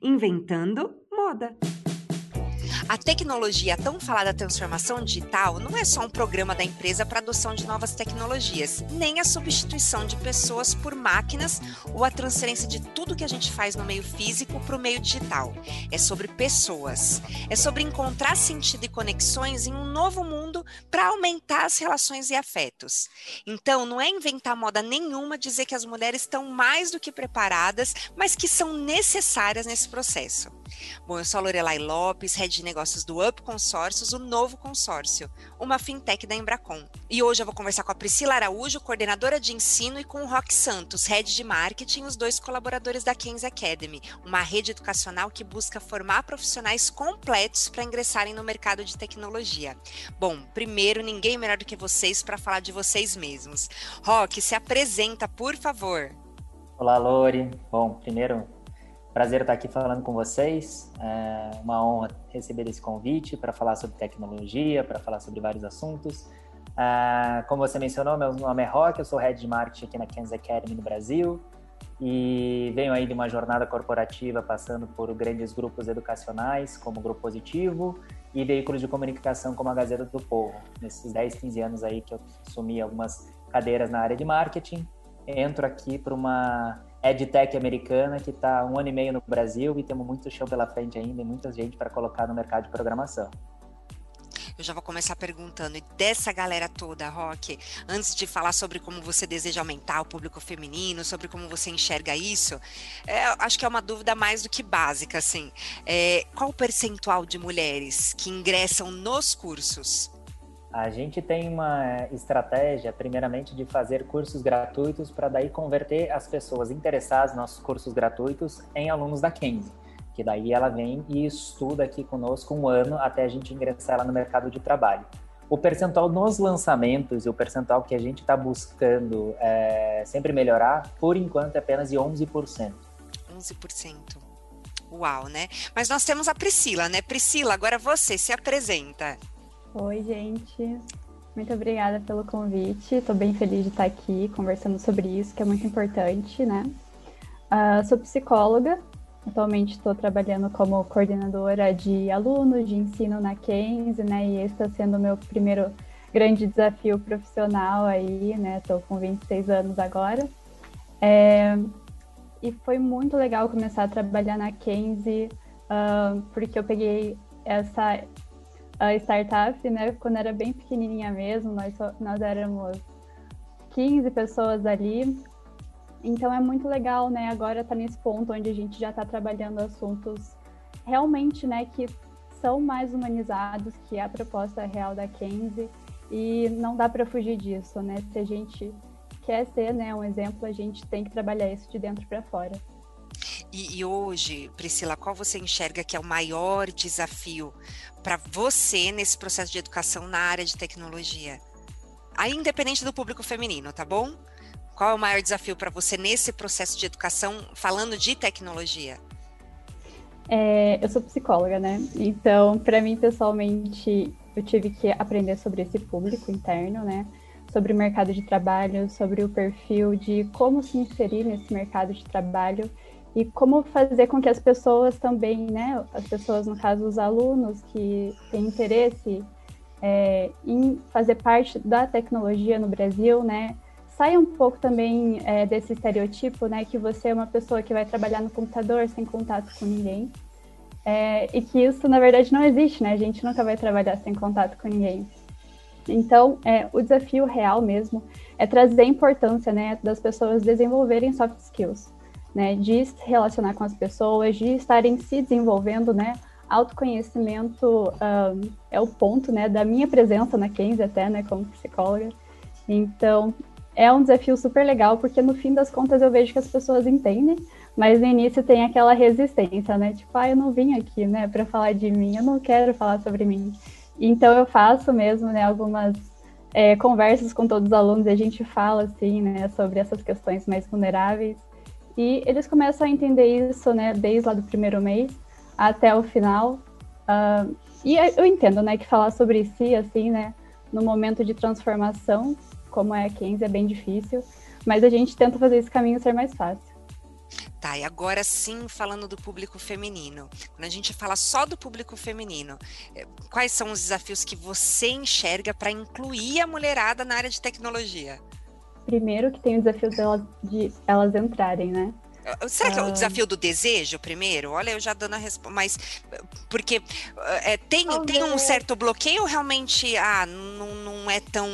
Inventando moda. A tecnologia, tão falada transformação digital, não é só um programa da empresa para adoção de novas tecnologias, nem a substituição de pessoas por máquinas ou a transferência de tudo que a gente faz no meio físico para o meio digital. É sobre pessoas. É sobre encontrar sentido e conexões em um novo mundo para aumentar as relações e afetos. Então, não é inventar moda nenhuma dizer que as mulheres estão mais do que preparadas, mas que são necessárias nesse processo. Bom, eu sou a Lorelai Lopes, head negócios do Up Consórcios, o novo consórcio, uma fintech da Embracon. E hoje eu vou conversar com a Priscila Araújo, coordenadora de ensino, e com o Rock Santos, head de marketing, os dois colaboradores da Keynes Academy, uma rede educacional que busca formar profissionais completos para ingressarem no mercado de tecnologia. Bom, primeiro, ninguém melhor do que vocês para falar de vocês mesmos. Rock, se apresenta, por favor. Olá, Lori. Bom, primeiro, Prazer estar aqui falando com vocês. É uma honra receber esse convite para falar sobre tecnologia, para falar sobre vários assuntos. É, como você mencionou, meu nome é Roque, eu sou Head de Marketing aqui na Kansas Academy no Brasil e venho aí de uma jornada corporativa passando por grandes grupos educacionais, como o Grupo Positivo, e veículos de comunicação como a Gazeta do Povo. Nesses 10, 15 anos aí que eu assumi algumas cadeiras na área de marketing, entro aqui para uma EdTech americana que está um ano e meio no Brasil e temos muito chão pela frente ainda e muita gente para colocar no mercado de programação. Eu já vou começar perguntando, e dessa galera toda, Rock, antes de falar sobre como você deseja aumentar o público feminino, sobre como você enxerga isso, é, acho que é uma dúvida mais do que básica, assim. É, qual o percentual de mulheres que ingressam nos cursos? A gente tem uma estratégia, primeiramente, de fazer cursos gratuitos para daí converter as pessoas interessadas nos nossos cursos gratuitos em alunos da Kenzie. Que daí ela vem e estuda aqui conosco um ano até a gente ingressar ela no mercado de trabalho. O percentual nos lançamentos e o percentual que a gente está buscando é, sempre melhorar, por enquanto é apenas de 11%. 11%. Uau, né? Mas nós temos a Priscila, né? Priscila, agora você se apresenta. Oi, gente. Muito obrigada pelo convite. Estou bem feliz de estar aqui conversando sobre isso, que é muito importante, né? Uh, sou psicóloga. Atualmente estou trabalhando como coordenadora de alunos de ensino na Kenzie, né? E esse está sendo o meu primeiro grande desafio profissional aí, né? Estou com 26 anos agora. É... E foi muito legal começar a trabalhar na Kenzie, uh, porque eu peguei essa a startup, né, quando era bem pequenininha mesmo, nós, nós éramos 15 pessoas ali. Então é muito legal, né, agora tá nesse ponto onde a gente já está trabalhando assuntos realmente, né, que são mais humanizados, que é a proposta real da Kenzie, e não dá para fugir disso, né? Se a gente quer ser, né, um exemplo, a gente tem que trabalhar isso de dentro para fora. E, e, hoje, Priscila, qual você enxerga que é o maior desafio para você nesse processo de educação na área de tecnologia? Aí, independente do público feminino, tá bom? Qual é o maior desafio para você nesse processo de educação falando de tecnologia? É, eu sou psicóloga, né? Então, para mim, pessoalmente, eu tive que aprender sobre esse público interno, né? Sobre o mercado de trabalho, sobre o perfil de como se inserir nesse mercado de trabalho e como fazer com que as pessoas também, né, as pessoas, no caso, os alunos que têm interesse é, em fazer parte da tecnologia no Brasil, né, saia um pouco também é, desse estereotipo, né, que você é uma pessoa que vai trabalhar no computador sem contato com ninguém, é, e que isso, na verdade, não existe, né, a gente nunca vai trabalhar sem contato com ninguém. Então, é, o desafio real mesmo é trazer a importância, né, das pessoas desenvolverem soft skills, né, de se relacionar com as pessoas, de estarem se desenvolvendo, né, autoconhecimento um, é o ponto, né, da minha presença na Kenzie até, né, como psicóloga. Então, é um desafio super legal, porque no fim das contas eu vejo que as pessoas entendem, mas no início tem aquela resistência, né, tipo, ah, eu não vim aqui, né, para falar de mim, eu não quero falar sobre mim. Então, eu faço mesmo, né, algumas é, conversas com todos os alunos e a gente fala, assim, né, sobre essas questões mais vulneráveis. E eles começam a entender isso, né, desde lá do primeiro mês até o final. Uh, e eu entendo, né, que falar sobre si, assim, né, no momento de transformação, como é a Kenzie, é bem difícil, mas a gente tenta fazer esse caminho ser mais fácil. Tá, e agora sim, falando do público feminino. Quando a gente fala só do público feminino, eh, quais são os desafios que você enxerga para incluir a mulherada na área de tecnologia? Primeiro que tem o desafio delas, de elas entrarem, né? Será que é o ah. desafio do desejo primeiro? Olha, eu já dando a resposta, mas porque é, tem, tem um certo bloqueio ou realmente ah, não, não é tão.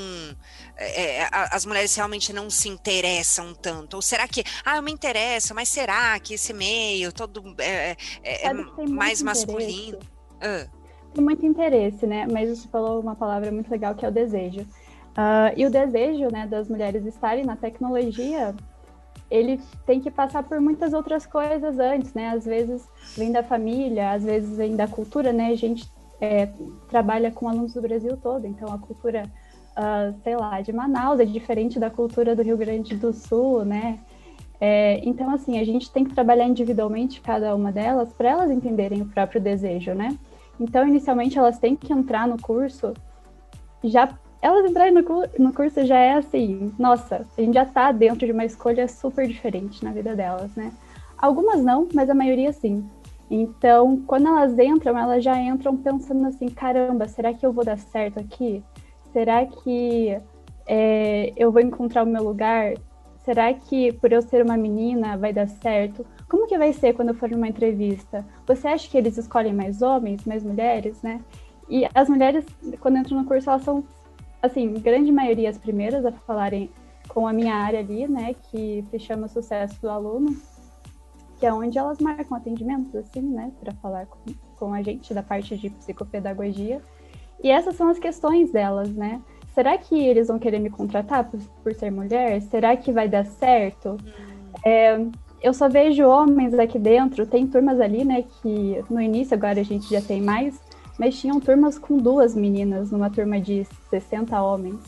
É, as mulheres realmente não se interessam tanto? Ou será que, ah, eu me interesso, mas será que esse meio todo é, é, é mais masculino? Ah. Tem muito interesse, né? Mas você falou uma palavra muito legal que é o desejo. Uh, e o desejo né, das mulheres estarem na tecnologia ele tem que passar por muitas outras coisas antes, né? Às vezes vem da família, às vezes vem da cultura, né? A gente é, trabalha com alunos do Brasil todo, então a cultura, uh, sei lá, de Manaus é diferente da cultura do Rio Grande do Sul, né? É, então, assim, a gente tem que trabalhar individualmente cada uma delas para elas entenderem o próprio desejo, né? Então, inicialmente, elas têm que entrar no curso já elas entrarem no, no curso já é assim, nossa, a gente já tá dentro de uma escolha super diferente na vida delas, né? Algumas não, mas a maioria sim. Então, quando elas entram, elas já entram pensando assim: caramba, será que eu vou dar certo aqui? Será que é, eu vou encontrar o meu lugar? Será que por eu ser uma menina vai dar certo? Como que vai ser quando eu for numa entrevista? Você acha que eles escolhem mais homens, mais mulheres, né? E as mulheres, quando entram no curso, elas são assim, grande maioria as primeiras a falarem com a minha área ali, né, que se chama Sucesso do Aluno, que é onde elas marcam atendimentos, assim, né, para falar com, com a gente da parte de psicopedagogia. E essas são as questões delas, né? Será que eles vão querer me contratar por, por ser mulher? Será que vai dar certo? Hum. É, eu só vejo homens aqui dentro, tem turmas ali, né, que no início agora a gente já tem mais, mas tinham turmas com duas meninas, numa turma de 60 homens.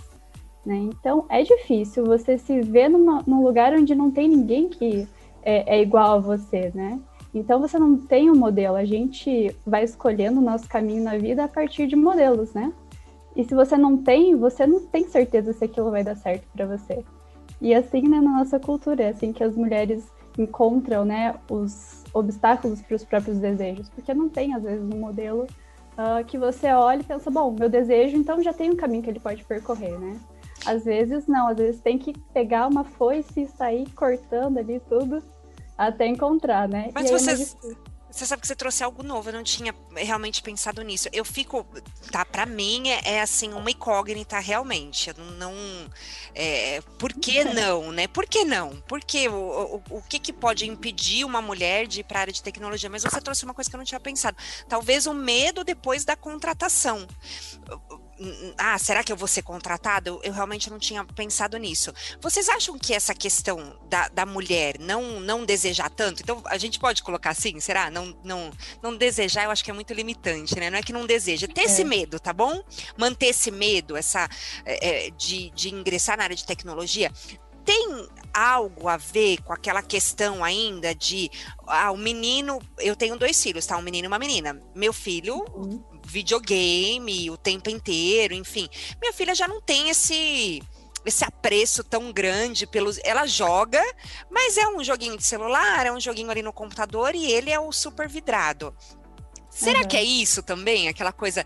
Né? Então é difícil você se ver numa, num lugar onde não tem ninguém que é, é, igual a você, né? Então você não tem um modelo, a gente vai escolhendo o nosso caminho na vida a partir de modelos, né? E se você não tem, você não tem certeza se aquilo vai dar certo para você. E assim, né, na nossa cultura, é assim que as mulheres encontram, né, os obstáculos para os próprios desejos, porque não tem às vezes um modelo uh, que você olha e pensa, bom, meu desejo, então já tem um caminho que ele pode percorrer, né? Às vezes não, às vezes tem que pegar uma foice e sair cortando ali tudo até encontrar, né? Mas é você, sabe que você trouxe algo novo, eu não tinha realmente pensado nisso. Eu fico, tá, para mim é, é, assim uma incógnita realmente. Eu não, é, por que não, né? Por que não? Porque o, o, o que, que pode impedir uma mulher de ir para a área de tecnologia? Mas você trouxe uma coisa que eu não tinha pensado. Talvez o medo depois da contratação ah, será que eu vou ser contratado? Eu, realmente não tinha pensado nisso. Vocês acham que essa questão da, da mulher não, não desejar tanto, então a gente pode colocar assim, será? Não, não, não desejar, eu acho que é muito limitante, né? Não é que não deseja, ter é. esse medo, tá bom? Manter esse medo, essa é, é, de, de ingressar na área de tecnologia, tem algo a ver com aquela questão ainda de ah, o menino, eu tenho dois filhos, tá? Um menino e uma menina. Meu filho uhum videogame o tempo inteiro, enfim. Minha filha já não tem esse esse apreço tão grande pelos. Ela joga, mas é um joguinho de celular, é um joguinho ali no computador e ele é o super vidrado. Será uhum. que é isso também? Aquela coisa,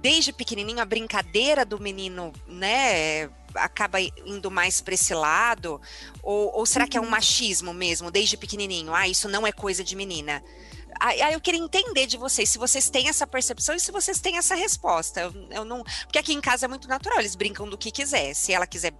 desde pequenininho, a brincadeira do menino, né? Acaba indo mais para esse lado? Ou, ou será uhum. que é um uhum. machismo mesmo, desde pequenininho? Ah, isso não é coisa de menina. Aí eu queria entender de vocês se vocês têm essa percepção e se vocês têm essa resposta. Eu, eu não, porque aqui em casa é muito natural, eles brincam do que quiser. Se ela quiser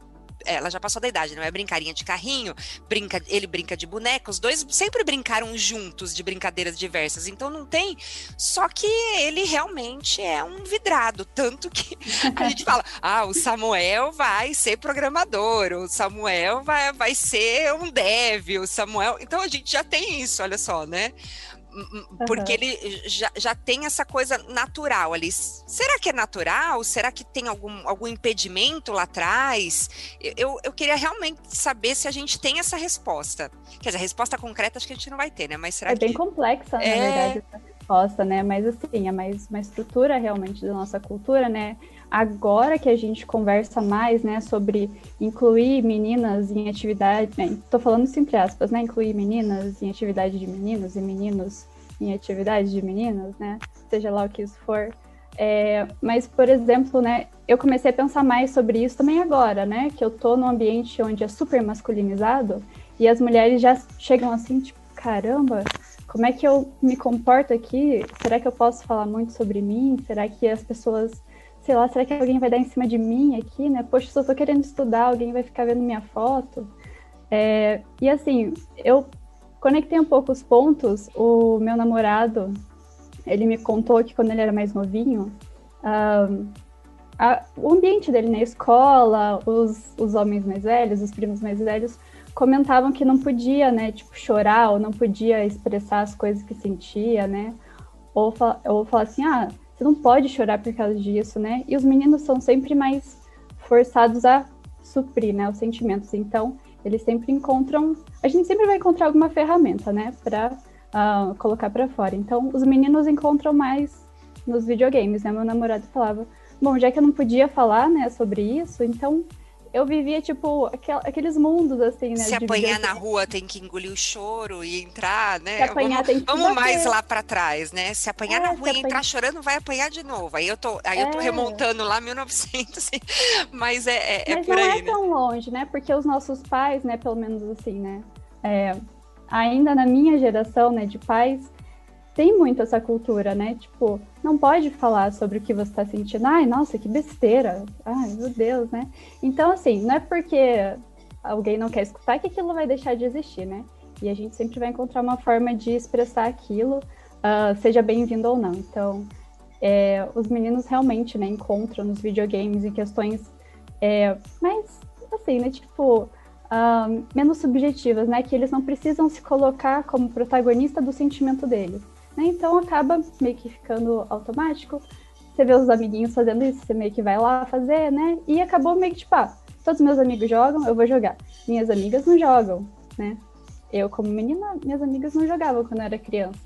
ela já passou da idade, não é brincarinha de carrinho, brinca, ele brinca de boneca, os dois sempre brincaram juntos de brincadeiras diversas, então não tem, só que ele realmente é um vidrado, tanto que a gente fala, ah, o Samuel vai ser programador, o Samuel vai, vai ser um dev, o Samuel, então a gente já tem isso, olha só, né? Porque uhum. ele já, já tem essa coisa natural ali. Será que é natural? Será que tem algum, algum impedimento lá atrás? Eu, eu queria realmente saber se a gente tem essa resposta. Quer dizer, a resposta concreta acho que a gente não vai ter, né? Mas será é que... bem complexa, é... na verdade, essa resposta, né? Mas assim, é mais uma estrutura realmente da nossa cultura, né? Agora que a gente conversa mais, né, sobre incluir meninas em atividade, né? Tô falando isso entre aspas, né? Incluir meninas em atividade de meninos e meninos em atividade de meninas, né? Seja lá o que isso for. É, mas, por exemplo, né, eu comecei a pensar mais sobre isso também agora, né? Que eu tô num ambiente onde é super masculinizado e as mulheres já chegam assim, tipo, caramba, como é que eu me comporto aqui? Será que eu posso falar muito sobre mim? Será que as pessoas, sei lá, será que alguém vai dar em cima de mim aqui, né? Poxa, eu tô querendo estudar, alguém vai ficar vendo minha foto. É, e assim, eu conectei um pouco os pontos. O meu namorado, ele me contou que quando ele era mais novinho, um, a, o ambiente dele na escola, os, os homens mais velhos, os primos mais velhos, comentavam que não podia, né, tipo, chorar ou não podia expressar as coisas que sentia, né? Ou, ou falar assim, ah, você não pode chorar por causa disso, né? E os meninos são sempre mais forçados a suprir, né, os sentimentos. Então, eles sempre encontram, a gente sempre vai encontrar alguma ferramenta, né, para uh, ah, colocar para fora. Então, os meninos encontram mais nos videogames, né? Meu namorado falava, bom, já que eu não podia falar, né, sobre isso, então eu vivia, tipo, aquel, aqueles mundos, assim, né? Se apanhar na rua tem que engolir o choro e entrar, né? Se apanhar vamos tem que vamos mais lá para trás, né? Se apanhar é, na rua e entrar chorando, vai apanhar de novo. Aí eu tô, aí é. eu tô é. remontando lá 1900, mas é, é, é mas por aí, não é né? tão longe, né? Porque os nossos pais, né, pelo menos assim, né? É, ainda na minha geração, né, de pais, tem muito essa cultura, né? Tipo, não pode falar sobre o que você está sentindo. Ai, nossa, que besteira. Ai, meu Deus, né? Então, assim, não é porque alguém não quer escutar que aquilo vai deixar de existir, né? E a gente sempre vai encontrar uma forma de expressar aquilo, uh, seja bem-vindo ou não. Então, é, os meninos realmente, né, encontram nos videogames em questões é, mais, assim, né, tipo, uh, menos subjetivas, né? Que eles não precisam se colocar como protagonista do sentimento deles né? Então acaba meio que ficando automático. Você vê os amiguinhos fazendo isso, você meio que vai lá fazer, né? E acabou meio que tipo, ah, todos meus amigos jogam, eu vou jogar. Minhas amigas não jogam, né? Eu, como menina, minhas amigas não jogavam quando eu era criança.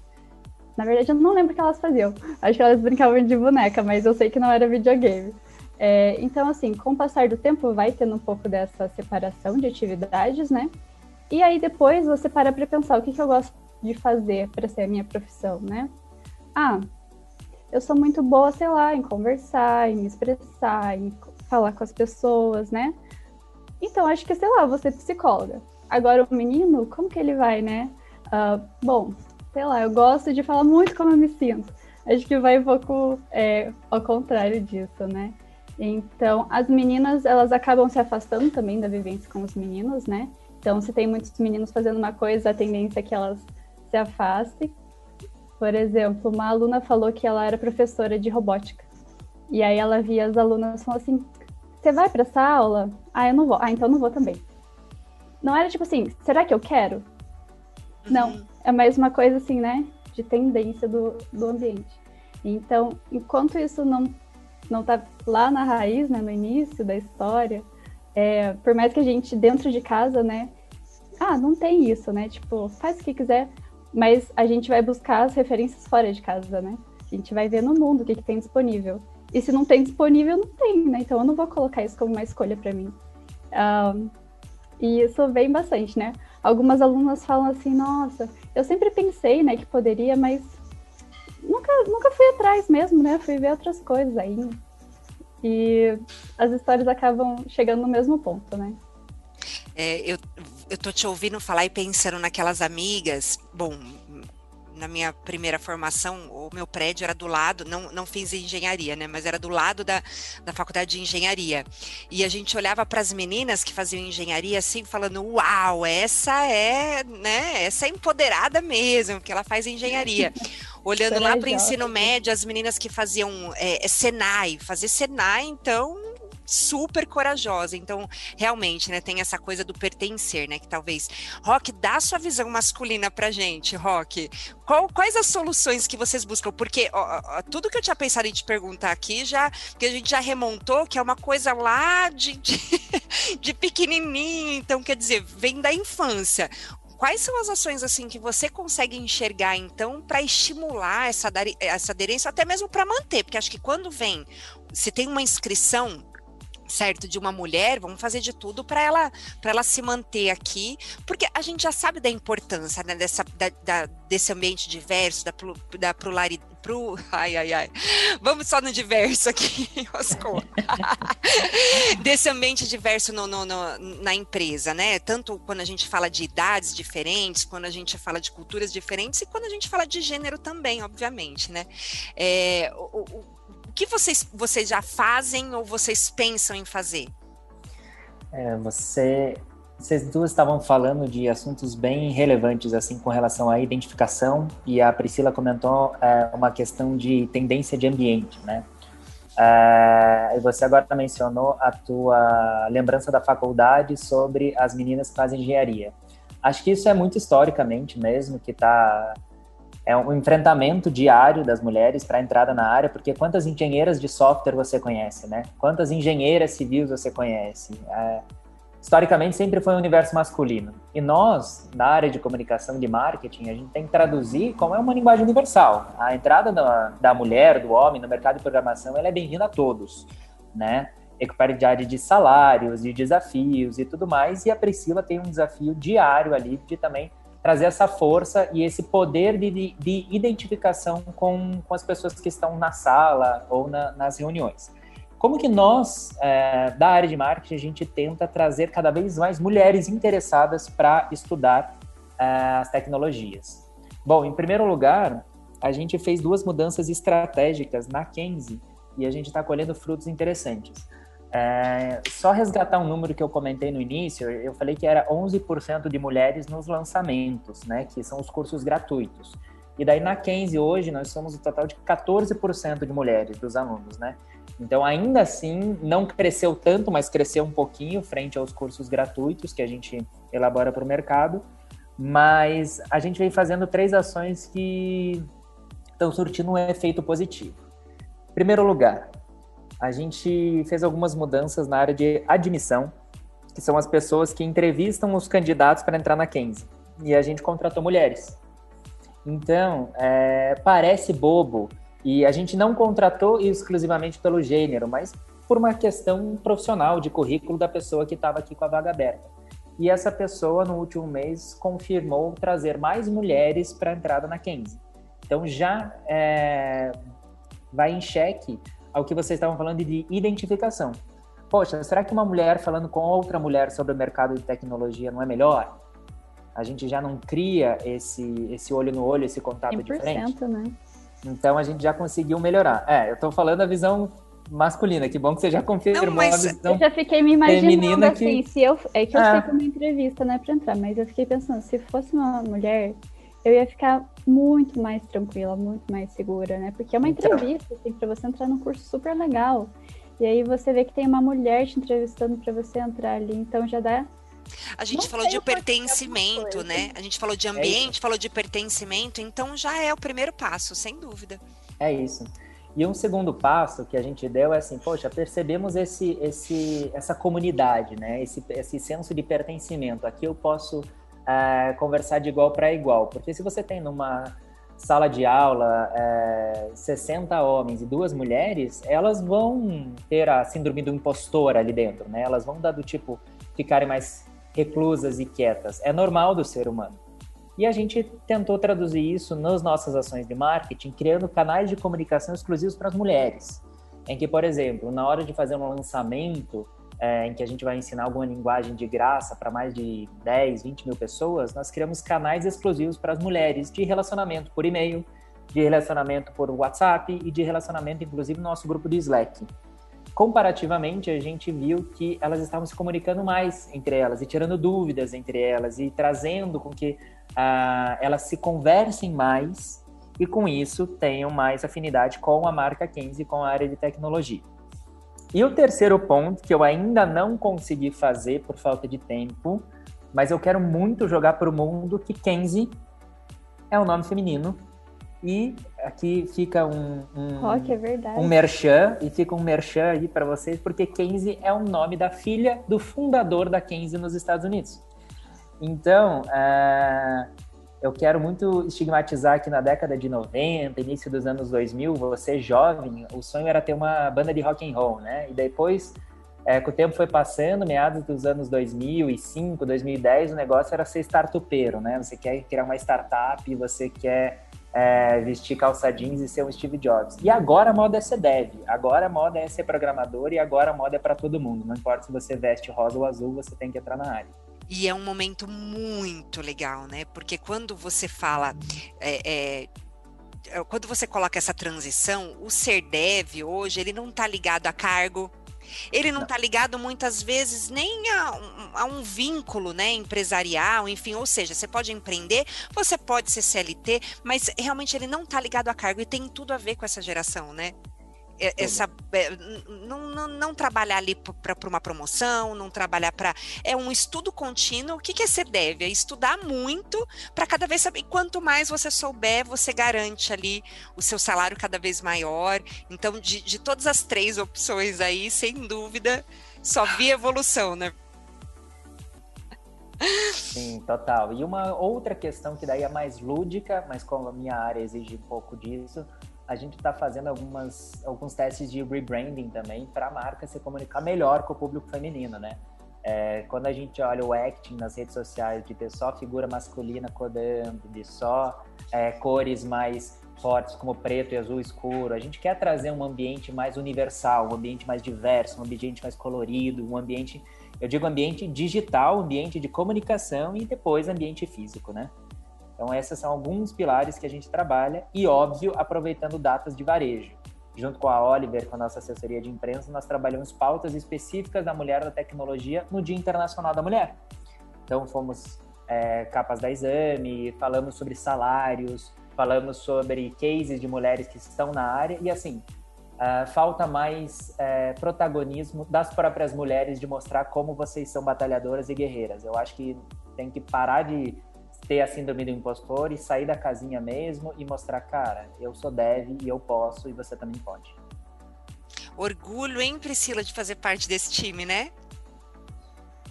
Na verdade, eu não lembro o que elas faziam. Acho que elas brincavam de boneca, mas eu sei que não era videogame. É, então, assim, com o passar do tempo, vai tendo um pouco dessa separação de atividades, né? E aí depois você para para pensar o que, que eu gosto de fazer para ser a minha profissão, né? Ah, eu sou muito boa, sei lá, em conversar, em me expressar, em falar com as pessoas, né? Então, acho que, sei lá, você é psicóloga. Agora, o menino, como que ele vai, né? Uh, bom, sei lá, eu gosto de falar muito como eu me sinto. Acho que vai um pouco é, ao contrário disso, né? Então, as meninas, elas acabam se afastando também da vivência com os meninos, né? Então, se tem muitos meninos fazendo uma coisa, a tendência é que elas se afaste. Por exemplo, uma aluna falou que ela era professora de robótica. E aí ela via as alunas falando assim: Você vai para essa aula? Ah, eu não vou. Ah, então eu não vou também. Não era tipo assim: Será que eu quero? Uhum. Não. É mais uma coisa assim, né? De tendência do, do ambiente. Então, enquanto isso não, não tá lá na raiz, né? No início da história, é, por mais que a gente, dentro de casa, né? Ah, não tem isso, né? Tipo, faz o que quiser. Mas a gente vai buscar as referências fora de casa, né? A gente vai ver no mundo o que, que tem disponível. E se não tem disponível, não tem, né? Então eu não vou colocar isso como uma escolha para mim. Um, e isso vem bastante, né? Algumas alunas falam assim, nossa, eu sempre pensei, né, que poderia, mas nunca, nunca fui atrás mesmo, né? Fui ver outras coisas ainda. E as histórias acabam chegando no mesmo ponto, né? É, eu, eu tô te ouvindo falar e pensando naquelas amigas. Bom, na minha primeira formação, o meu prédio era do lado, não, não fiz engenharia, né? Mas era do lado da, da faculdade de engenharia. E a gente olhava para as meninas que faziam engenharia assim, falando: Uau, essa é, né? Essa é empoderada mesmo, que ela faz engenharia. Olhando lá para o ensino médio, as meninas que faziam é, Senai, fazer Senai, então super corajosa. Então, realmente, né, tem essa coisa do pertencer, né? Que talvez. Rock, dá sua visão masculina pra gente, Rock. Qual, quais as soluções que vocês buscam? Porque ó, ó, tudo que eu tinha pensado em te perguntar aqui já, que a gente já remontou, que é uma coisa lá de, de, de pequenininho, então quer dizer, vem da infância quais são as ações assim que você consegue enxergar então para estimular essa, essa aderência, até mesmo para manter? Porque acho que quando vem, se tem uma inscrição certo de uma mulher, vamos fazer de tudo para ela para ela se manter aqui, porque a gente já sabe da importância né, dessa da, da, desse ambiente diverso, da, da pluralidade pro. Ai, ai, ai. Vamos só no diverso aqui, Oscar. Desse ambiente diverso no, no, no, na empresa, né? Tanto quando a gente fala de idades diferentes, quando a gente fala de culturas diferentes e quando a gente fala de gênero também, obviamente, né? É, o, o, que vocês, vocês já fazem ou vocês pensam em fazer? É, você vocês duas estavam falando de assuntos bem relevantes assim com relação à identificação e a Priscila comentou é, uma questão de tendência de ambiente, né? É, e você agora mencionou a tua lembrança da faculdade sobre as meninas que fazem engenharia. Acho que isso é muito historicamente mesmo que está é um enfrentamento diário das mulheres para entrada na área, porque quantas engenheiras de software você conhece, né? Quantas engenheiras civis você conhece? É, historicamente sempre foi um universo masculino. E nós, na área de comunicação de marketing, a gente tem que traduzir como é uma linguagem universal. A entrada da, da mulher, do homem no mercado de programação, ela é bem-vinda a todos, né? Equiparidade de salários, de desafios e tudo mais. E a Priscila tem um desafio diário ali de também trazer essa força e esse poder de, de, de identificação com, com as pessoas que estão na sala ou na, nas reuniões. Como que nós, é, da área de marketing, a gente tenta trazer cada vez mais mulheres interessadas para estudar é, as tecnologias? Bom, em primeiro lugar, a gente fez duas mudanças estratégicas na Kenzie e a gente está colhendo frutos interessantes. É, só resgatar um número que eu comentei no início, eu falei que era 11% de mulheres nos lançamentos, né, que são os cursos gratuitos. E daí na Kenzie hoje nós somos o um total de 14% de mulheres dos alunos, né? Então, ainda assim, não cresceu tanto, mas cresceu um pouquinho frente aos cursos gratuitos que a gente elabora para o mercado. Mas a gente vem fazendo três ações que estão surtindo um efeito positivo. Em primeiro lugar, a gente fez algumas mudanças na área de admissão, que são as pessoas que entrevistam os candidatos para entrar na Kenzie. E a gente contratou mulheres. Então, é, parece bobo, e a gente não contratou exclusivamente pelo gênero, mas por uma questão profissional de currículo da pessoa que estava aqui com a vaga aberta. E essa pessoa, no último mês, confirmou trazer mais mulheres para a entrada na Kenzie. Então já é, vai em xeque ao que vocês estavam falando de identificação. Poxa, será que uma mulher falando com outra mulher sobre o mercado de tecnologia não é melhor? A gente já não cria esse, esse olho no olho, esse contato 100%, diferente? né? Então a gente já conseguiu melhorar. É, eu tô falando a visão masculina, que bom que você já confirmou não, mas... a visão Eu já fiquei me imaginando assim, que... se eu... É que eu ah. sei que uma entrevista, né, pra entrar, mas eu fiquei pensando, se fosse uma mulher, eu ia ficar muito mais tranquila, muito mais segura, né? Porque é uma então... entrevista, assim, pra você entrar num curso super legal. E aí você vê que tem uma mulher te entrevistando para você entrar ali, então já dá a gente não falou de pertencimento, né? A gente falou de é ambiente, é falou de pertencimento, então já é o primeiro passo, sem dúvida. É isso. E um segundo passo que a gente deu é assim, poxa, percebemos esse, esse, essa comunidade, né? Esse, esse senso de pertencimento. Aqui eu posso é, conversar de igual para igual, porque se você tem numa sala de aula é, 60 homens e duas mulheres, elas vão ter a síndrome do impostor ali dentro, né? Elas vão dar do tipo ficarem mais reclusas e quietas. É normal do ser humano. E a gente tentou traduzir isso nas nossas ações de marketing, criando canais de comunicação exclusivos para as mulheres. Em que, por exemplo, na hora de fazer um lançamento, é, em que a gente vai ensinar alguma linguagem de graça para mais de 10, 20 mil pessoas, nós criamos canais exclusivos para as mulheres de relacionamento por e-mail, de relacionamento por WhatsApp e de relacionamento, inclusive, no nosso grupo de Slack comparativamente, a gente viu que elas estavam se comunicando mais entre elas e tirando dúvidas entre elas e trazendo com que uh, elas se conversem mais e com isso tenham mais afinidade com a marca Kenzie, com a área de tecnologia. E o terceiro ponto que eu ainda não consegui fazer por falta de tempo, mas eu quero muito jogar para o mundo que Kenzie é um nome feminino e aqui fica um, um, Rock, é um merchan, e fica um merchan aí para vocês, porque Kenzie é o nome da filha do fundador da Kenzie nos Estados Unidos. Então, uh, eu quero muito estigmatizar que na década de 90, início dos anos 2000, você jovem, o sonho era ter uma banda de rock and roll, né? E depois, é, com o tempo foi passando, meados dos anos 2005, 2010, o negócio era ser startupeiro, né? Você quer criar uma startup, você quer é, vestir calça jeans e ser um Steve Jobs. E agora a moda é ser dev, agora a moda é ser programador e agora a moda é para todo mundo. Não importa se você veste rosa ou azul, você tem que entrar na área. E é um momento muito legal, né? Porque quando você fala. É, é, é quando você coloca essa transição, o ser dev hoje, ele não está ligado a cargo, ele não está ligado muitas vezes nem a, a, um vínculo né, empresarial, enfim, ou seja, você pode empreender, você pode ser CLT, mas realmente ele não está ligado a cargo e tem tudo a ver com essa geração, né? Essa é, não, não, não, trabalhar ali para uma promoção, não trabalhar para é um estudo contínuo. O que, que é ser deve? É estudar muito para cada vez saber. Quanto mais você souber, você garante ali o seu salário cada vez maior. Então, de, de todas as três opções aí, sem dúvida, só vi evolução, né? Sim, total. E uma outra questão que daí é mais lúdica, mas como a minha área exige um pouco disso, a gente está fazendo algumas, alguns testes de rebranding também para a marca se comunicar melhor com o público feminino, né? É, quando a gente olha o acting nas redes sociais de ter só figura masculina codando, de só é, cores mais fortes como preto e azul escuro, a gente quer trazer um ambiente mais universal, um ambiente mais diverso, um ambiente mais colorido, um ambiente, eu digo ambiente digital, ambiente de comunicação e depois ambiente físico, né? Então, esses são alguns pilares que a gente trabalha e, óbvio, aproveitando datas de varejo. Junto com a Oliver, com a nossa assessoria de imprensa, nós trabalhamos pautas específicas da mulher da tecnologia no Dia Internacional da Mulher. Então, fomos é, capas da exame, falamos sobre salários, falamos sobre cases de mulheres que estão na área e, assim, Uh, falta mais uh, protagonismo das próprias mulheres de mostrar como vocês são batalhadoras e guerreiras. Eu acho que tem que parar de ter a síndrome do impostor e sair da casinha mesmo e mostrar, cara, eu sou dev e eu posso e você também pode. Orgulho, hein, Priscila, de fazer parte desse time, né?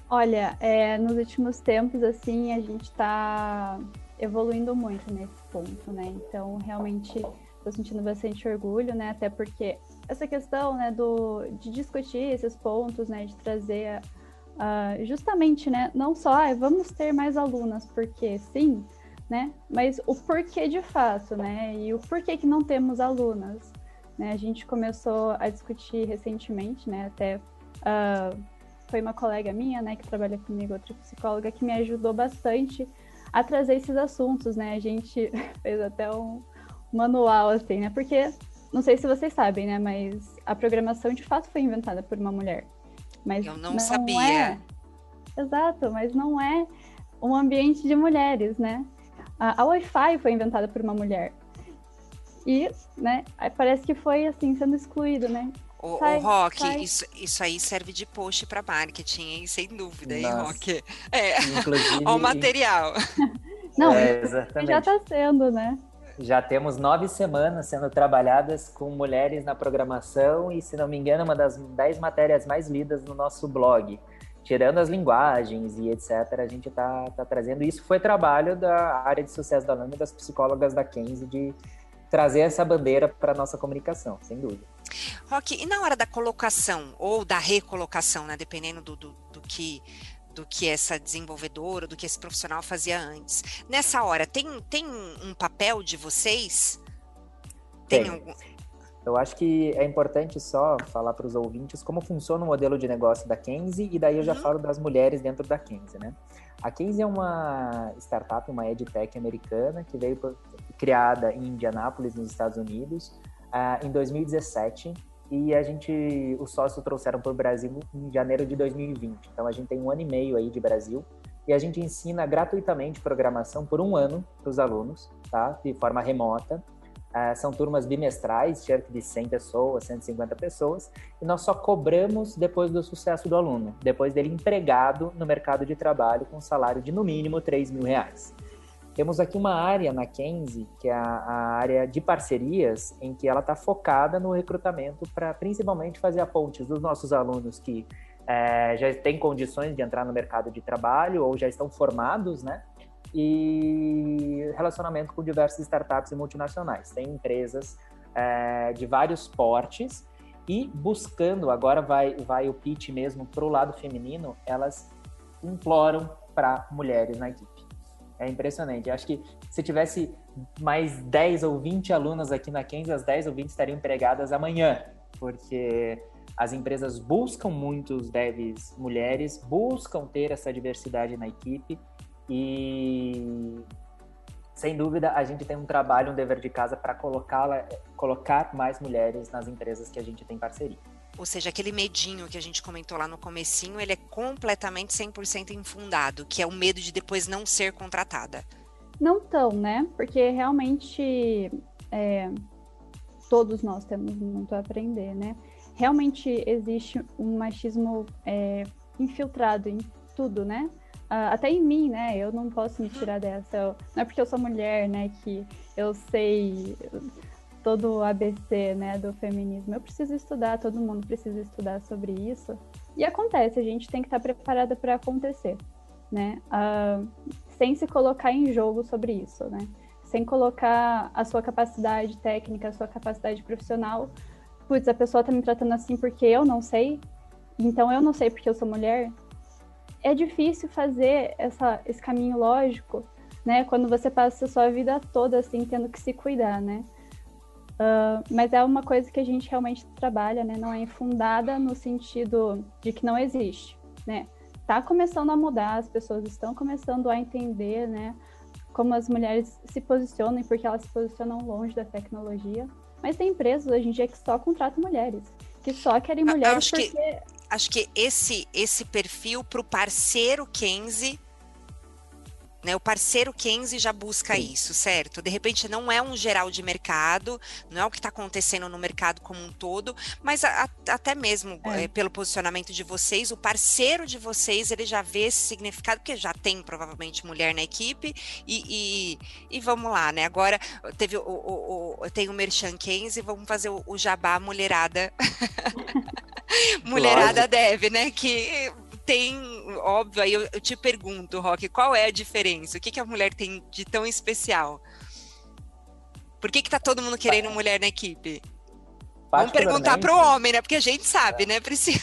Olha, é, nos últimos tempos, assim, a gente está evoluindo muito nesse ponto, né? Então, realmente, estou sentindo bastante orgulho, né? Até porque essa questão, né, do, de discutir esses pontos, né, de trazer Uh, justamente, né, não só ah, vamos ter mais alunas, porque sim, né, mas o porquê de fato, né, e o porquê que não temos alunas, né, a gente começou a discutir recentemente, né, até uh, foi uma colega minha, né, que trabalha comigo, outra psicóloga, que me ajudou bastante a trazer esses assuntos, né, a gente fez até um manual, assim, né, porque, não sei se vocês sabem, né, mas a programação de fato foi inventada por uma mulher, mas eu não, não sabia. É... Exato, mas não é um ambiente de mulheres, né? A, a Wi-Fi foi inventada por uma mulher. E, né, parece que foi assim, sendo excluído, né? O, sai, o Rock, isso, isso aí serve de post para marketing, hein? sem dúvida, hein, Rock? É. Inclusive... o material. Não, é, já está sendo, né? Já temos nove semanas sendo trabalhadas com mulheres na programação e, se não me engano, uma das dez matérias mais lidas no nosso blog. Tirando as linguagens e etc., a gente está tá trazendo. Isso foi trabalho da área de sucesso da Lama das psicólogas da Kenzie de trazer essa bandeira para a nossa comunicação, sem dúvida. Rock, e na hora da colocação ou da recolocação, né, dependendo do, do, do que do que essa desenvolvedora, do que esse profissional fazia antes. Nessa hora, tem, tem um papel de vocês? Tem, tem algum... Eu acho que é importante só falar para os ouvintes como funciona o modelo de negócio da Kenzie e daí eu já uhum. falo das mulheres dentro da Kenzie, né? A Kenzie é uma startup, uma edtech americana que veio criada em Indianápolis, nos Estados Unidos, uh, em 2017 e a gente, os sócios trouxeram para o Brasil em janeiro de 2020. Então a gente tem um ano e meio aí de Brasil e a gente ensina gratuitamente programação por um ano para os alunos, tá? De forma remota. Uh, são turmas bimestrais, cerca de 100 pessoas, 150 pessoas, e nós só cobramos depois do sucesso do aluno, depois dele empregado no mercado de trabalho com um salário de no mínimo 3 mil reais. Temos aqui uma área na Kenzie, que é a, a área de parcerias, em que ela está focada no recrutamento para principalmente fazer a ponte dos nossos alunos que é, já têm condições de entrar no mercado de trabalho ou já estão formados, né? E relacionamento com diversas startups e multinacionais. Tem empresas é, de vários portes e buscando, agora vai, vai o pitch mesmo para o lado feminino, elas imploram para mulheres na equipe. É impressionante. Acho que se tivesse mais 10 ou 20 alunas aqui na Kenzie, as 10 ou 20 estariam empregadas amanhã, porque as empresas buscam muitos devs mulheres, buscam ter essa diversidade na equipe e sem dúvida, a gente tem um trabalho, um dever de casa para colocá-la, colocar mais mulheres nas empresas que a gente tem parceria. Ou seja, aquele medinho que a gente comentou lá no comecinho, ele é completamente 100% infundado, que é o medo de depois não ser contratada. Não tão, né? Porque realmente é, todos nós temos muito a aprender, né? Realmente existe um machismo é, infiltrado em tudo, né? uh, até em mim, né? Eu não posso me tirar dessa. Eu, não é porque eu sou mulher, né, que eu sei todo o ABC, né, do feminismo. Eu preciso estudar, todo mundo precisa estudar sobre isso. E acontece, a gente tem que estar preparada para acontecer, né? Uh, sem se colocar em jogo sobre isso, né? Sem colocar a sua capacidade técnica, a sua capacidade profissional. Putz, a pessoa tá me tratando assim porque eu não sei, então eu não sei porque eu sou mulher, é difícil fazer essa, esse caminho lógico, né? Quando você passa a sua vida toda assim, tendo que se cuidar, né? Uh, mas é uma coisa que a gente realmente trabalha, né? Não é infundada no sentido de que não existe, né? Tá começando a mudar, as pessoas estão começando a entender, né? Como as mulheres se posicionam, porque elas se posicionam longe da tecnologia. Mas tem empresas hoje em dia que só contratam mulheres, que só querem mulheres porque... Que acho que esse esse perfil para o parceiro Kenzie né, o parceiro Kenzie já busca Sim. isso, certo? De repente não é um geral de mercado, não é o que está acontecendo no mercado como um todo, mas a, a, até mesmo é. É, pelo posicionamento de vocês, o parceiro de vocês ele já vê esse significado, porque já tem provavelmente mulher na equipe, e, e, e vamos lá, né? Agora teve o, o, o, tem o Merchan Kenzie, vamos fazer o, o jabá mulherada. mulherada Lógico. deve, né? Que tem, óbvio, aí eu, eu, te pergunto, Rock, qual é a diferença? O que, que a mulher tem de tão especial? Por que, que tá todo mundo querendo mulher na equipe? Vamos perguntar pro homem, né? Porque a gente sabe, né, Priscila?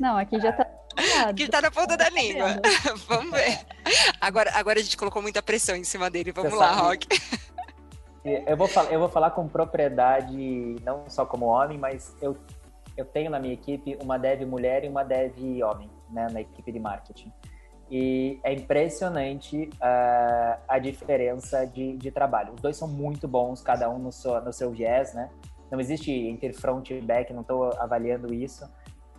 Não, aqui já tá. Aqui tá na ponta da língua. Vamos ver. Agora, agora a gente colocou muita pressão em cima dele. Vamos Você lá, sabe. Rock. Eu vou, falar, eu vou falar com propriedade, não só como homem, mas eu eu tenho na minha equipe uma dev mulher e uma dev homem, né, na equipe de marketing. E é impressionante uh, a diferença de, de trabalho. Os dois são muito bons, cada um no seu, no seu viés, né? Não existe entre front e back, não estou avaliando isso,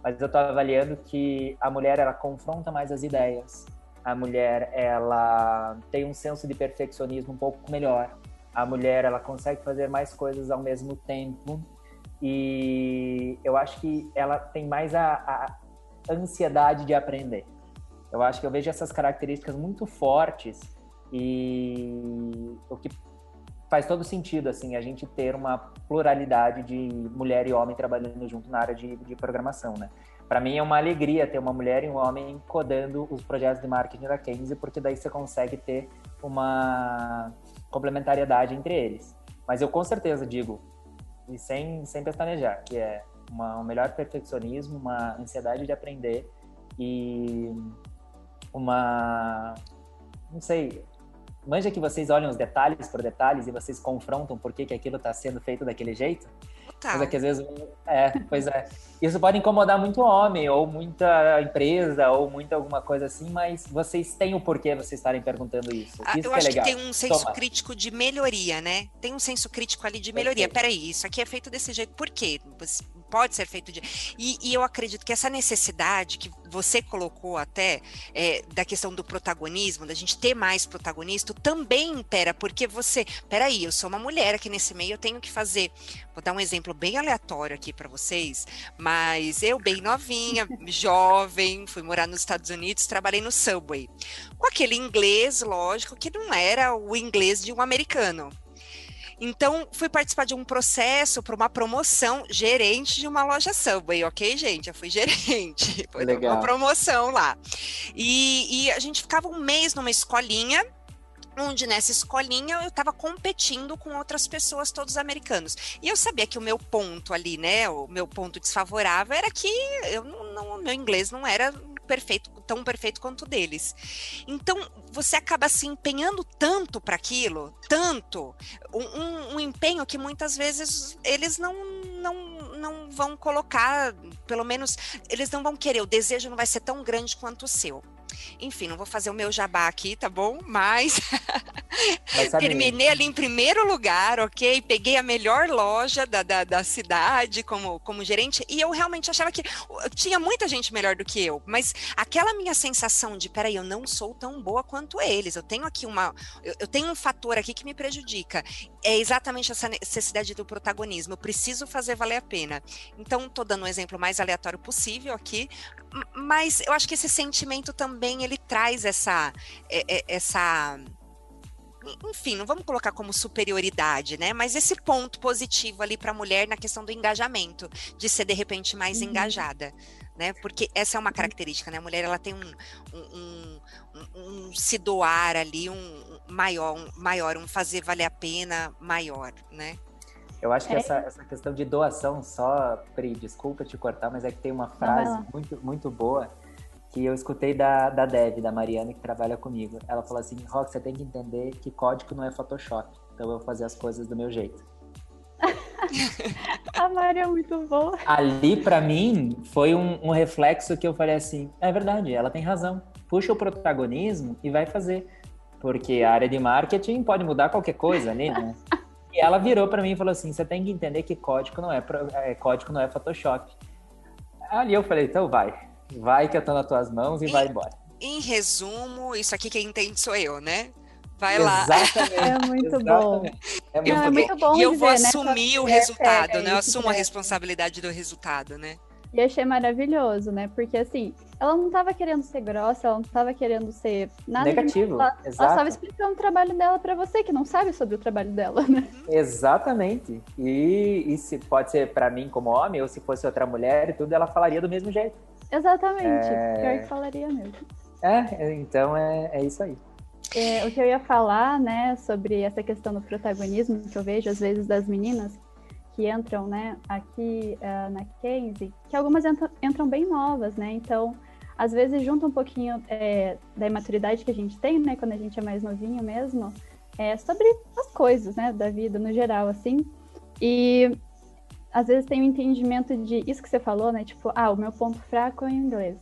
mas eu estou avaliando que a mulher ela confronta mais as ideias. A mulher ela tem um senso de perfeccionismo um pouco melhor. A mulher ela consegue fazer mais coisas ao mesmo tempo e eu acho que ela tem mais a, a ansiedade de aprender. Eu acho que eu vejo essas características muito fortes e o que faz todo sentido assim a gente ter uma pluralidade de mulher e homem trabalhando junto na área de, de programação, né? Para mim é uma alegria ter uma mulher e um homem codando os projetos de marketing da Kenzie, porque daí você consegue ter uma complementariedade entre eles. Mas eu com certeza digo, e sem, sem pestanejar, que é uma, um melhor perfeccionismo, uma ansiedade de aprender e uma. Não sei. Manja que vocês olham os detalhes por detalhes e vocês confrontam por que, que aquilo está sendo feito daquele jeito? É que às vezes. É, pois é. Isso pode incomodar muito homem, ou muita empresa, ou muita alguma coisa assim, mas vocês têm o porquê vocês estarem perguntando isso. Ah, isso eu que é acho legal. que tem um senso Toma. crítico de melhoria, né? Tem um senso crítico ali de melhoria. Perfeito. Peraí, isso aqui é feito desse jeito. Por quê? Pode ser feito de. E, e, eu acredito que essa necessidade que você colocou até é, da questão do protagonismo, da gente ter mais protagonista, também impera, porque você. Peraí, eu sou uma mulher aqui nesse meio, eu tenho que fazer. Vou dar um exemplo bem aleatório aqui para vocês, mas eu, bem novinha, jovem, fui morar nos Estados Unidos, trabalhei no Subway. Com aquele inglês, lógico, que não era o inglês de um americano. Então, fui participar de um processo para uma promoção, gerente de uma loja Subway, ok, gente? Eu fui gerente, foi Legal. uma promoção lá. E, e a gente ficava um mês numa escolinha, onde nessa escolinha eu estava competindo com outras pessoas, todos americanos. E eu sabia que o meu ponto ali, né, o meu ponto desfavorável era que eu não, não meu inglês não era perfeito, tão perfeito quanto o deles. Então, você acaba se empenhando tanto para aquilo, tanto, um, um, empenho que muitas vezes eles não, não, não vão colocar, pelo menos, eles não vão querer, o desejo não vai ser tão grande quanto o seu. Enfim, não vou fazer o meu jabá aqui, tá bom? Mas, terminei ali em primeiro lugar, ok? Peguei a melhor loja da, da, da, cidade como, como gerente e eu realmente achava que tinha muita gente melhor do que eu, mas aquela minha sensação de, peraí, eu não sou tão boa quanto eles, eu tenho aqui uma, eu, eu tenho um fator aqui que me prejudica. É exatamente essa necessidade do protagonismo, eu preciso fazer valer a pena. Então, tô dando um exemplo mais aleatório possível aqui, mas eu acho que esse sentimento também ele traz essa é, é, essa enfim, não vamos colocar como superioridade, né? Mas esse ponto positivo ali para a mulher na questão do engajamento, de ser de repente mais uhum. engajada, né? Porque essa é uma característica, né? A mulher ela tem um, um, um, um se doar ali, um maior, um maior, um fazer valer a pena maior, né? Eu acho que é. essa, essa questão de doação só, Pri, desculpa te cortar, mas é que tem uma frase muito, muito boa que eu escutei da, da Dev, da Mariana, que trabalha comigo. Ela falou assim, Rock, você tem que entender que código não é Photoshop, então eu vou fazer as coisas do meu jeito. a Mari é muito boa. Ali, para mim, foi um, um, reflexo que eu falei assim, é verdade, ela tem razão. Puxa o protagonismo e vai fazer. Porque a área de marketing pode mudar qualquer coisa ali, né? E ela virou para mim e falou assim: você tem que entender que código não é, é, código não é Photoshop. Ali eu falei: então vai, vai que eu tô nas tuas mãos e em, vai embora. Em resumo, isso aqui quem entende sou eu, né? Vai Exatamente. lá. É muito bom. É muito, não, é muito bom. E eu vou né, assumir o resultado, né? Eu assumo a responsabilidade do resultado, né? E achei maravilhoso, né? Porque assim, ela não estava querendo ser grossa, ela não estava querendo ser nada. Negativo. Ela, estava explicando o trabalho dela para você, que não sabe sobre o trabalho dela, né? Exatamente. E, e se pode ser para mim como homem, ou se fosse outra mulher e tudo, ela falaria do mesmo jeito. Exatamente. É... Pior que falaria mesmo. É, então é, é isso aí. É, o que eu ia falar, né, sobre essa questão do protagonismo que eu vejo às vezes das meninas, que entram, né, aqui uh, na Kenzie, que algumas entram, entram, bem novas, né, então às vezes junta um pouquinho é, da imaturidade que a gente tem, né, quando a gente é mais novinho mesmo, é, sobre as coisas, né, da vida no geral, assim, e às vezes tem o um entendimento de isso que você falou, né, tipo, ah, o meu ponto fraco é o inglês.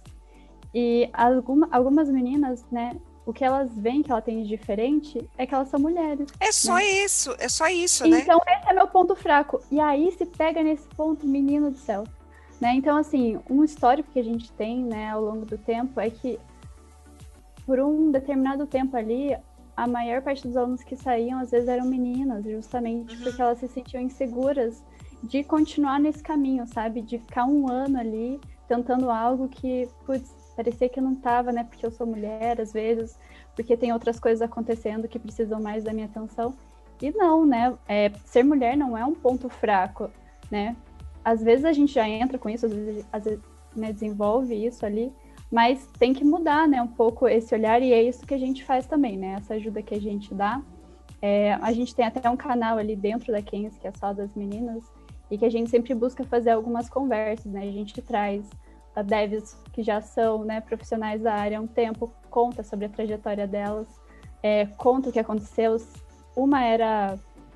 E alguma, algumas meninas, né, o que elas veem que ela tem de diferente é que elas são mulheres. É só né? isso, é só isso, né? Então esse é meu ponto fraco. E aí se pega nesse ponto, menino do céu. Né? Então, assim, um histórico que a gente tem né, ao longo do tempo é que por um determinado tempo ali, a maior parte dos alunos que saíam às vezes eram meninas, justamente uhum. porque elas se sentiam inseguras de continuar nesse caminho, sabe? De ficar um ano ali tentando algo que, putz, parecia que eu não estava, né? Porque eu sou mulher, às vezes, porque tem outras coisas acontecendo que precisam mais da minha atenção. E não, né? É, ser mulher não é um ponto fraco, né? Às vezes a gente já entra com isso, às vezes, às vezes né, desenvolve isso ali, mas tem que mudar, né? Um pouco esse olhar e é isso que a gente faz também, né? Essa ajuda que a gente dá. É, a gente tem até um canal ali dentro da Kens, que é só das meninas, e que a gente sempre busca fazer algumas conversas, né? A gente traz devs que já são né, profissionais da área há um tempo, conta sobre a trajetória delas, é, conta o que aconteceu. Uma era,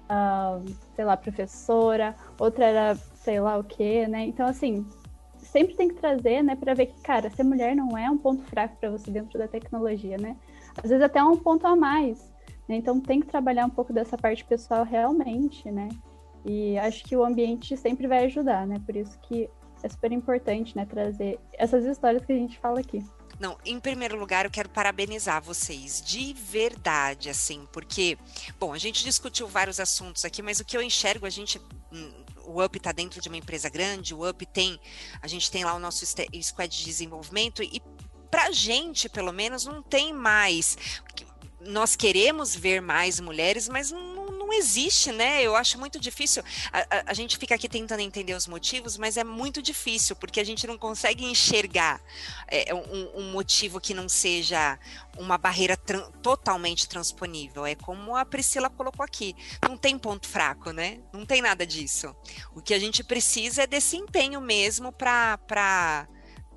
uh, sei lá, professora, outra era sei lá o quê, né? Então, assim, sempre tem que trazer, né, para ver que, cara, ser mulher não é um ponto fraco para você dentro da tecnologia, né? Às vezes até é um ponto a mais. Né? Então, tem que trabalhar um pouco dessa parte pessoal realmente, né? E acho que o ambiente sempre vai ajudar, né? Por isso que é super importante, né, trazer essas histórias que a gente fala aqui. Não, em primeiro lugar, eu quero parabenizar vocês, de verdade, assim, porque, bom, a gente discutiu vários assuntos aqui, mas o que eu enxergo, a gente, hum, o UP está dentro de uma empresa grande, o UP tem, a gente tem lá o nosso squad de desenvolvimento, e pra gente, pelo menos, não tem mais. Nós queremos ver mais mulheres, mas não existe, né? Eu acho muito difícil. A, a, a, gente fica aqui tentando entender os motivos, mas é muito difícil, porque a gente não consegue enxergar é, um, um, motivo que não seja uma barreira tran totalmente transponível. É como a Priscila colocou aqui: não tem ponto fraco, né? Não tem nada disso. O que a gente precisa é desse empenho mesmo para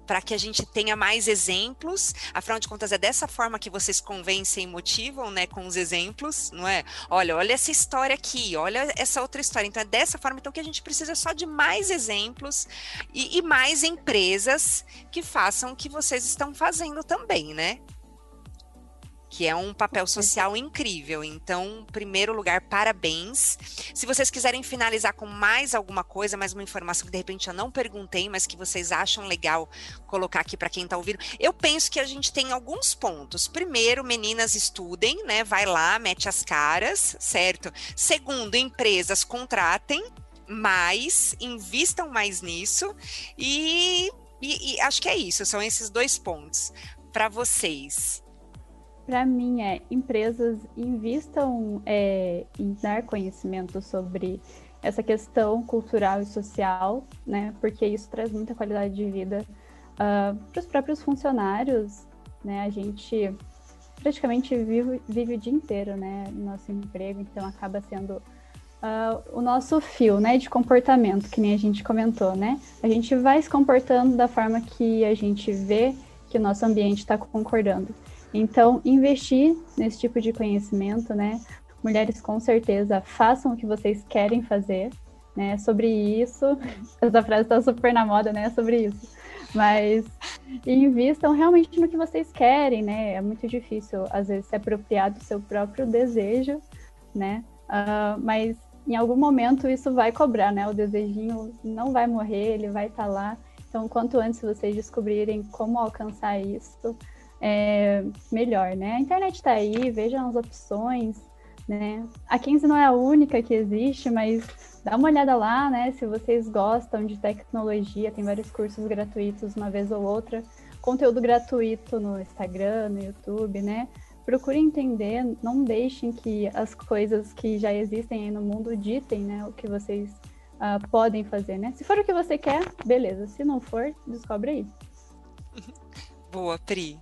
para que a gente tenha mais exemplos. Afinal de contas, é dessa forma que vocês convencem e motivam, né, com os exemplos, não é? Olha, olha essa história aqui, olha essa outra história. Então, é dessa forma então, que a gente precisa só de mais exemplos e, e mais empresas que façam o que vocês estão fazendo também, né? Que é um papel social incrível. Então, em primeiro lugar, parabéns. Se vocês quiserem finalizar com mais alguma coisa, mais uma informação que de repente eu não perguntei, mas que vocês acham legal colocar aqui para quem está ouvindo, eu penso que a gente tem alguns pontos. Primeiro, meninas estudem, né? Vai lá, mete as caras, certo? Segundo, empresas contratem mais, invistam mais nisso e, e, e acho que é isso. São esses dois pontos para vocês para mim é empresas invistam é, em dar conhecimento sobre essa questão cultural e social, né? Porque isso traz muita qualidade de vida uh, ah, para os próprios funcionários, né? A gente praticamente vive, vive o dia inteiro, né? No nosso emprego, então acaba sendo uh, o nosso fio, né? De comportamento, que nem a gente comentou, né? A gente vai se comportando da forma que a gente vê que o nosso ambiente está concordando. Então, investir nesse tipo de conhecimento, né? Mulheres, com certeza, façam o que vocês querem fazer, né? Sobre isso, essa frase está super na moda, né? Sobre isso. Mas invistam realmente no que vocês querem, né? É muito difícil, às vezes, se apropriar do seu próprio desejo, né? Uh, mas em algum momento isso vai cobrar, né? O desejinho não vai morrer, ele vai estar tá lá. Então, quanto antes vocês descobrirem como alcançar isso, é, melhor, né? A internet está aí, vejam as opções, né? A 15 não é a única que existe, mas dá uma olhada lá, né? Se vocês gostam de tecnologia, tem vários cursos gratuitos uma vez ou outra, conteúdo gratuito no Instagram, no YouTube, né? Procure entender, não deixem que as coisas que já existem aí no mundo ditem, né, o que vocês uh, podem fazer, né? Se for o que você quer, beleza. Se não for, descobre aí. Boa, Pri.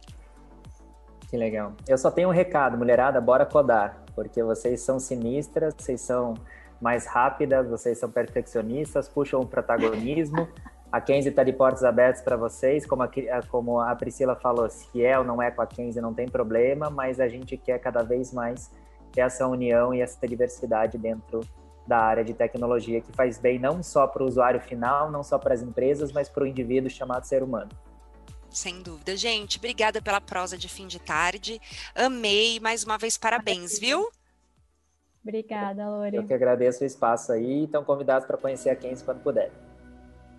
Que legal. Eu só tenho um recado, mulherada, bora codar, porque vocês são sinistras, vocês são mais rápidas, vocês são perfeccionistas, puxam o protagonismo. A Kenzie está de portas abertas para vocês, como a, como a Priscila falou, se é ou não é com a Kenzie não tem problema, mas a gente quer cada vez mais ter essa união e essa diversidade dentro da área de tecnologia que faz bem não só para o usuário final, não só para as empresas, mas para o indivíduo chamado ser humano. Sem dúvida. Gente, obrigada pela prosa de fim de tarde. Amei. Mais uma vez, parabéns, viu? Obrigada, Lore. Eu que agradeço o espaço aí. Estão convidados para conhecer a Kenzie quando puder.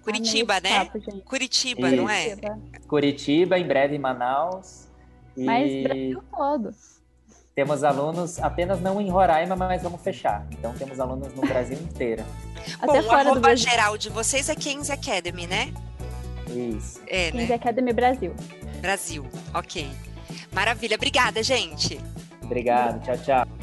Curitiba, né? Papo, Curitiba, Isso. não é? Curitiba, em breve em Manaus. E... Mas Brasil todo. Temos alunos apenas não em Roraima, mas vamos fechar. Então temos alunos no Brasil inteiro. Bom, Até o arroba geral de vocês é Kenzie Academy, né? Isso. É, né? Academy Brasil. Brasil, ok. Maravilha, obrigada, gente. Obrigado, tchau, tchau.